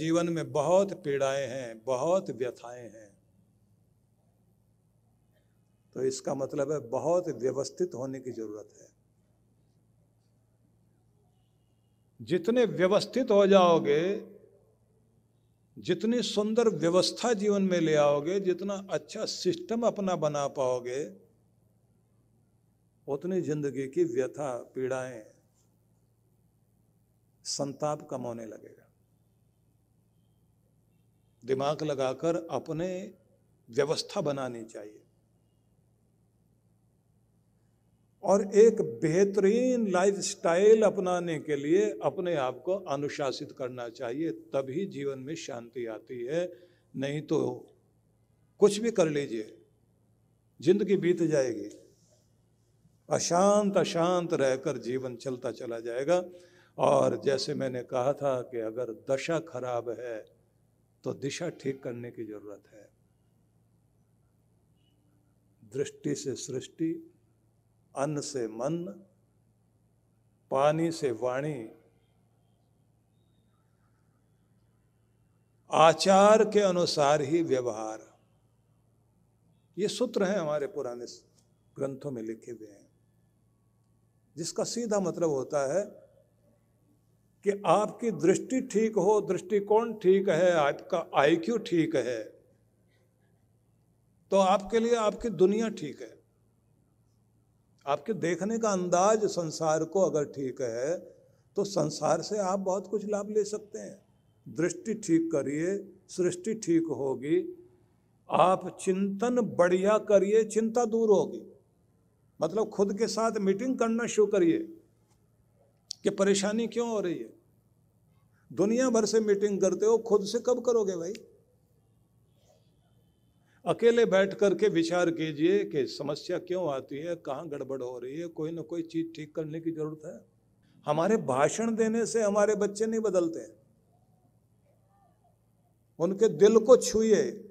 जीवन में बहुत पीड़ाएँ हैं, बहुत व्यथाएँ हैं। तो इसका मतलब है बहुत व्यवस्थित होने की ज़रूरत है। जितने व्यवस्थित हो जाओगे, जितनी सुंदर व्यवस्था जीवन में ले आओगे, जितना अच्छा सिस्टम अपना बना पाओगे, उतनी ज़िंदगी की व्यथा, पीड़ाएँ, संताप कम होने लगेगा। दिमाग लगाकर अपने व्यवस्था बनानी चाहिए। और एक बेहतरीन लाइफ स्टाइल अपनाने के लिए अपने आप को अनुशासित करना चाहिए, तभी जीवन में शांति आती है। नहीं तो कुछ भी कर लीजिए, ज़िंदगी बीत जाएगी। अशांत अशांत रहकर जीवन चलता चला जाएगा। और जैसे मैंने कहा था कि अगर दशा खराब है तो दिशा ठीक करने की ज़रूरत है। दृष्टि से सृष्टि, अन्न से मन, पानी से वाणी, आचार के अनुसार ही व्यवहार। ये सूत्र हैं हमारे पुराने ग्रंथों में लिखे हुए हैं, जिसका सीधा मतलब होता है कि आपकी दृष्टि ठीक हो, दृष्टिकोण ठीक है, आपका आईक्यू ठीक है तो आपके लिए आपकी दुनिया ठीक है। आपके देखने का अंदाज संसार को अगर ठीक है तो संसार से आप बहुत कुछ लाभ ले सकते हैं। दृष्टि ठीक करिए, सृष्टि ठीक होगी, आप चिंतन बढ़िया करिए, चिंता दूर होगी। मतलब खुद के साथ मीटिंग करना शुरू करिए। कि परेशानी क्यों हो रही है? दुनिया भर से मीटिंग करते हो, खुद से कब करोगे भाई? अकेले बैठ करके विचार कीजिए कि समस्या क्यों आती है, कहाँ गड़बड़ हो रही है, कोई ना कोई चीज़ ठीक करने की ज़रूरत है। हमारे भाषण देने से हमारे बच्चे नहीं बदलते। उनके दिल को छुए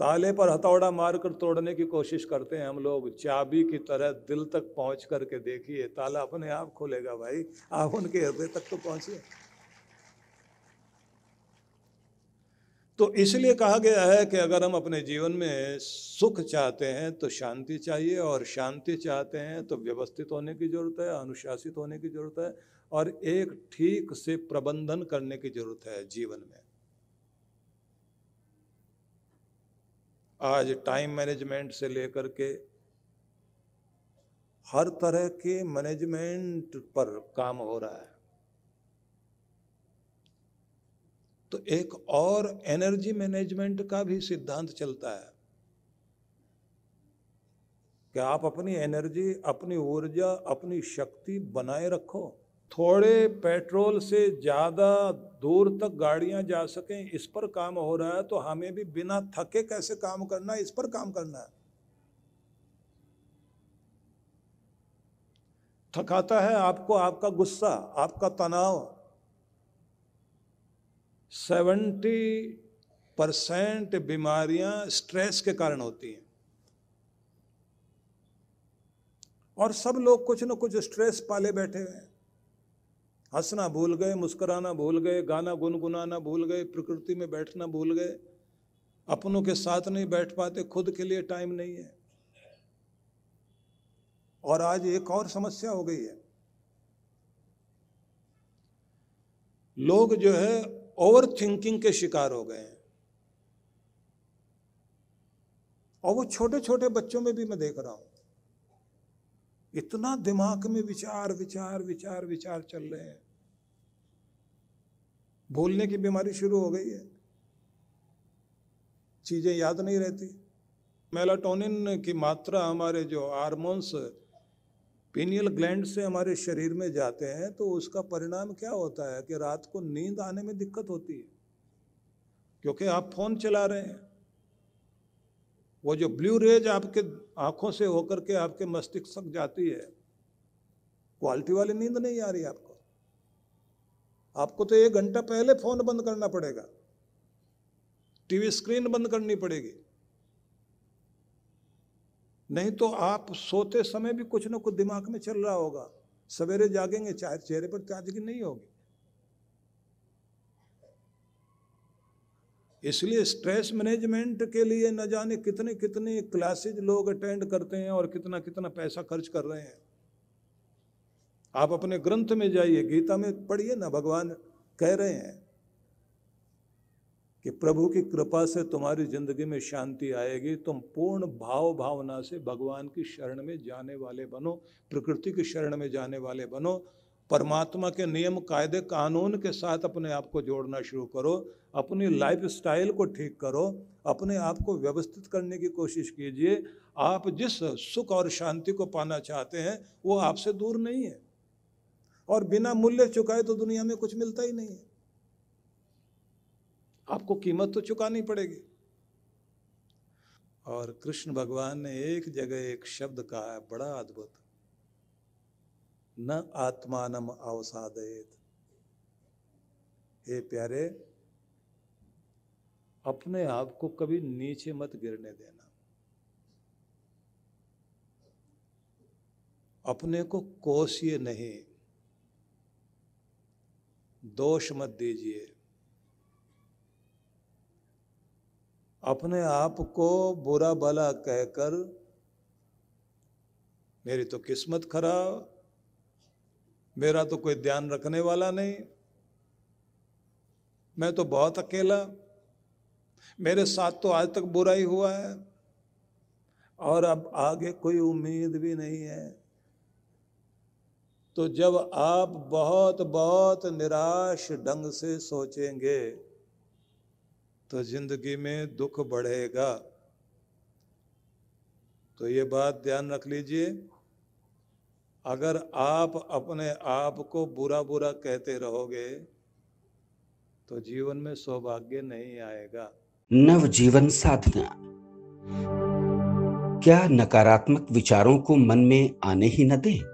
ताले पर हथौड़ा मारकर तोड़ने की कोशिश करते हैं हम लोग। चाबी की तरह दिल तक पहुँच करके देखिए, ताला अपने आप खोलेगा भाई। आप उनके हृदय तक तो पहुंचिए। तो इसलिए कहा गया है कि अगर हम अपने जीवन में सुख चाहते हैं तो शांति चाहिए और शांति चाहते हैं तो व्यवस्थित होने की ज़रूरत है, अनुशासित होने की ज़रूरत है और एक ठीक से प्रबंधन करने की ज़रूरत है जीवन में। आज टाइम मैनेजमेंट से लेकर के हर तरह के मैनेजमेंट पर काम हो रहा है। तो एक और एनर्जी मैनेजमेंट का भी सिद्धांत चलता है कि आप अपनी एनर्जी अपनी ऊर्जा, अपनी शक्ति बनाए रखो। थोड़े पेट्रोल से ज़्यादा दूर तक गाड़ियाँ जा सकें, इस पर काम हो रहा है तो हमें भी बिना थके कैसे काम करना है? इस पर काम करना है। थकाता है आपको आपका गुस्सा, आपका तनाव। सेवेंटी परसेंट बीमारियाँ स्ट्रेस के कारण होती हैं। और सब लोग कुछ न कुछ स्ट्रेस पाले बैठे हुए हैं। हंसना भूल गए, मुस्कुराना भूल गए, गाना गुनगुनाना भूल गए, प्रकृति में बैठना भूल गए। अपनों के साथ नहीं बैठ पाते, खुद के लिए टाइम नहीं है। और आज एक और समस्या हो गई है। लोग जो है ओवर थिंकिंग के शिकार हो गए हैं। और वो छोटे छोटे बच्चों में भी मैं देख रहा हूँ। इतना दिमाग में विचार विचार विचार विचार चल रहे हैं। भूलने की बीमारी शुरू हो गई है। चीज़ें याद नहीं रहती। मेलाटोनिन की मात्रा हमारे जो हार्मोन्स, पीनियल ग्लैंड से हमारे शरीर में जाते हैं तो उसका परिणाम क्या होता है कि रात को नींद आने में दिक्कत होती है। क्योंकि आप फ़ोन चला रहे हैं। वो जो ब्लू रेज आपके आँखों से होकर के आपके मस्तिष्क जाती है, क्वालिटी वाली नींद नहीं आ रही आपको। आपको तो एक घंटा पहले फ़ोन बंद करना पड़ेगा। टीवी स्क्रीन बंद करनी पड़ेगी। नहीं तो आप सोते समय भी कुछ ना कुछ दिमाग में चल रहा होगा। सवेरे जागेंगे चाहे चेहरे पर ताजगी नहीं होगी। इसलिए स्ट्रेस मैनेजमेंट के लिए न जाने कितने कितने क्लासेज लोग अटेंड करते हैं और कितना कितना पैसा खर्च कर रहे हैं। आप अपने ग्रंथ में जाइए, गीता में पढ़िए ना, भगवान कह रहे हैं कि प्रभु की कृपा से तुम्हारी ज़िंदगी में शांति आएगी, तुम पूर्ण भाव भावना से भगवान की शरण में जाने वाले बनो, प्रकृति की शरण में जाने वाले बनो, परमात्मा के नियम, कायदे, कानून के साथ अपने आप को जोड़ना शुरू करो, अपनी लाइफ स्टाइल को ठीक करो, अपने आप को व्यवस्थित करने की कोशिश कीजिए। आप जिस सुख और शांति को पाना चाहते हैं, वो आपसे दूर नहीं है। और बिना मूल्य चुकाए तो दुनिया में कुछ मिलता ही नहीं है। आपको कीमत तो चुकानी पड़ेगी। और कृष्ण भगवान ने एक जगह एक शब्द कहा है बड़ा अद्भुत। न आत्मानम अवसादयत। हे प्यारे, अपने आप को कभी नीचे मत गिरने देना। अपने को कोसिए नहीं दोष मत दीजिए। अपने आप को बुरा भला कहकर, मेरी तो किस्मत खराब, मेरा तो कोई ध्यान रखने वाला नहीं, मैं तो बहुत अकेला, मेरे साथ तो आज तक बुरा ही हुआ है, और अब आगे कोई उम्मीद भी नहीं है। तो जब आप बहुत बहुत निराश ढंग से सोचेंगे तो ज़िंदगी में दुख बढ़ेगा। तो ये बात ध्यान रख लीजिए। अगर आप अपने आप को बुरा बुरा कहते रहोगे तो जीवन में सौभाग्य नहीं आएगा। नव जीवन साधना। क्या नकारात्मक विचारों को मन में आने ही न दे?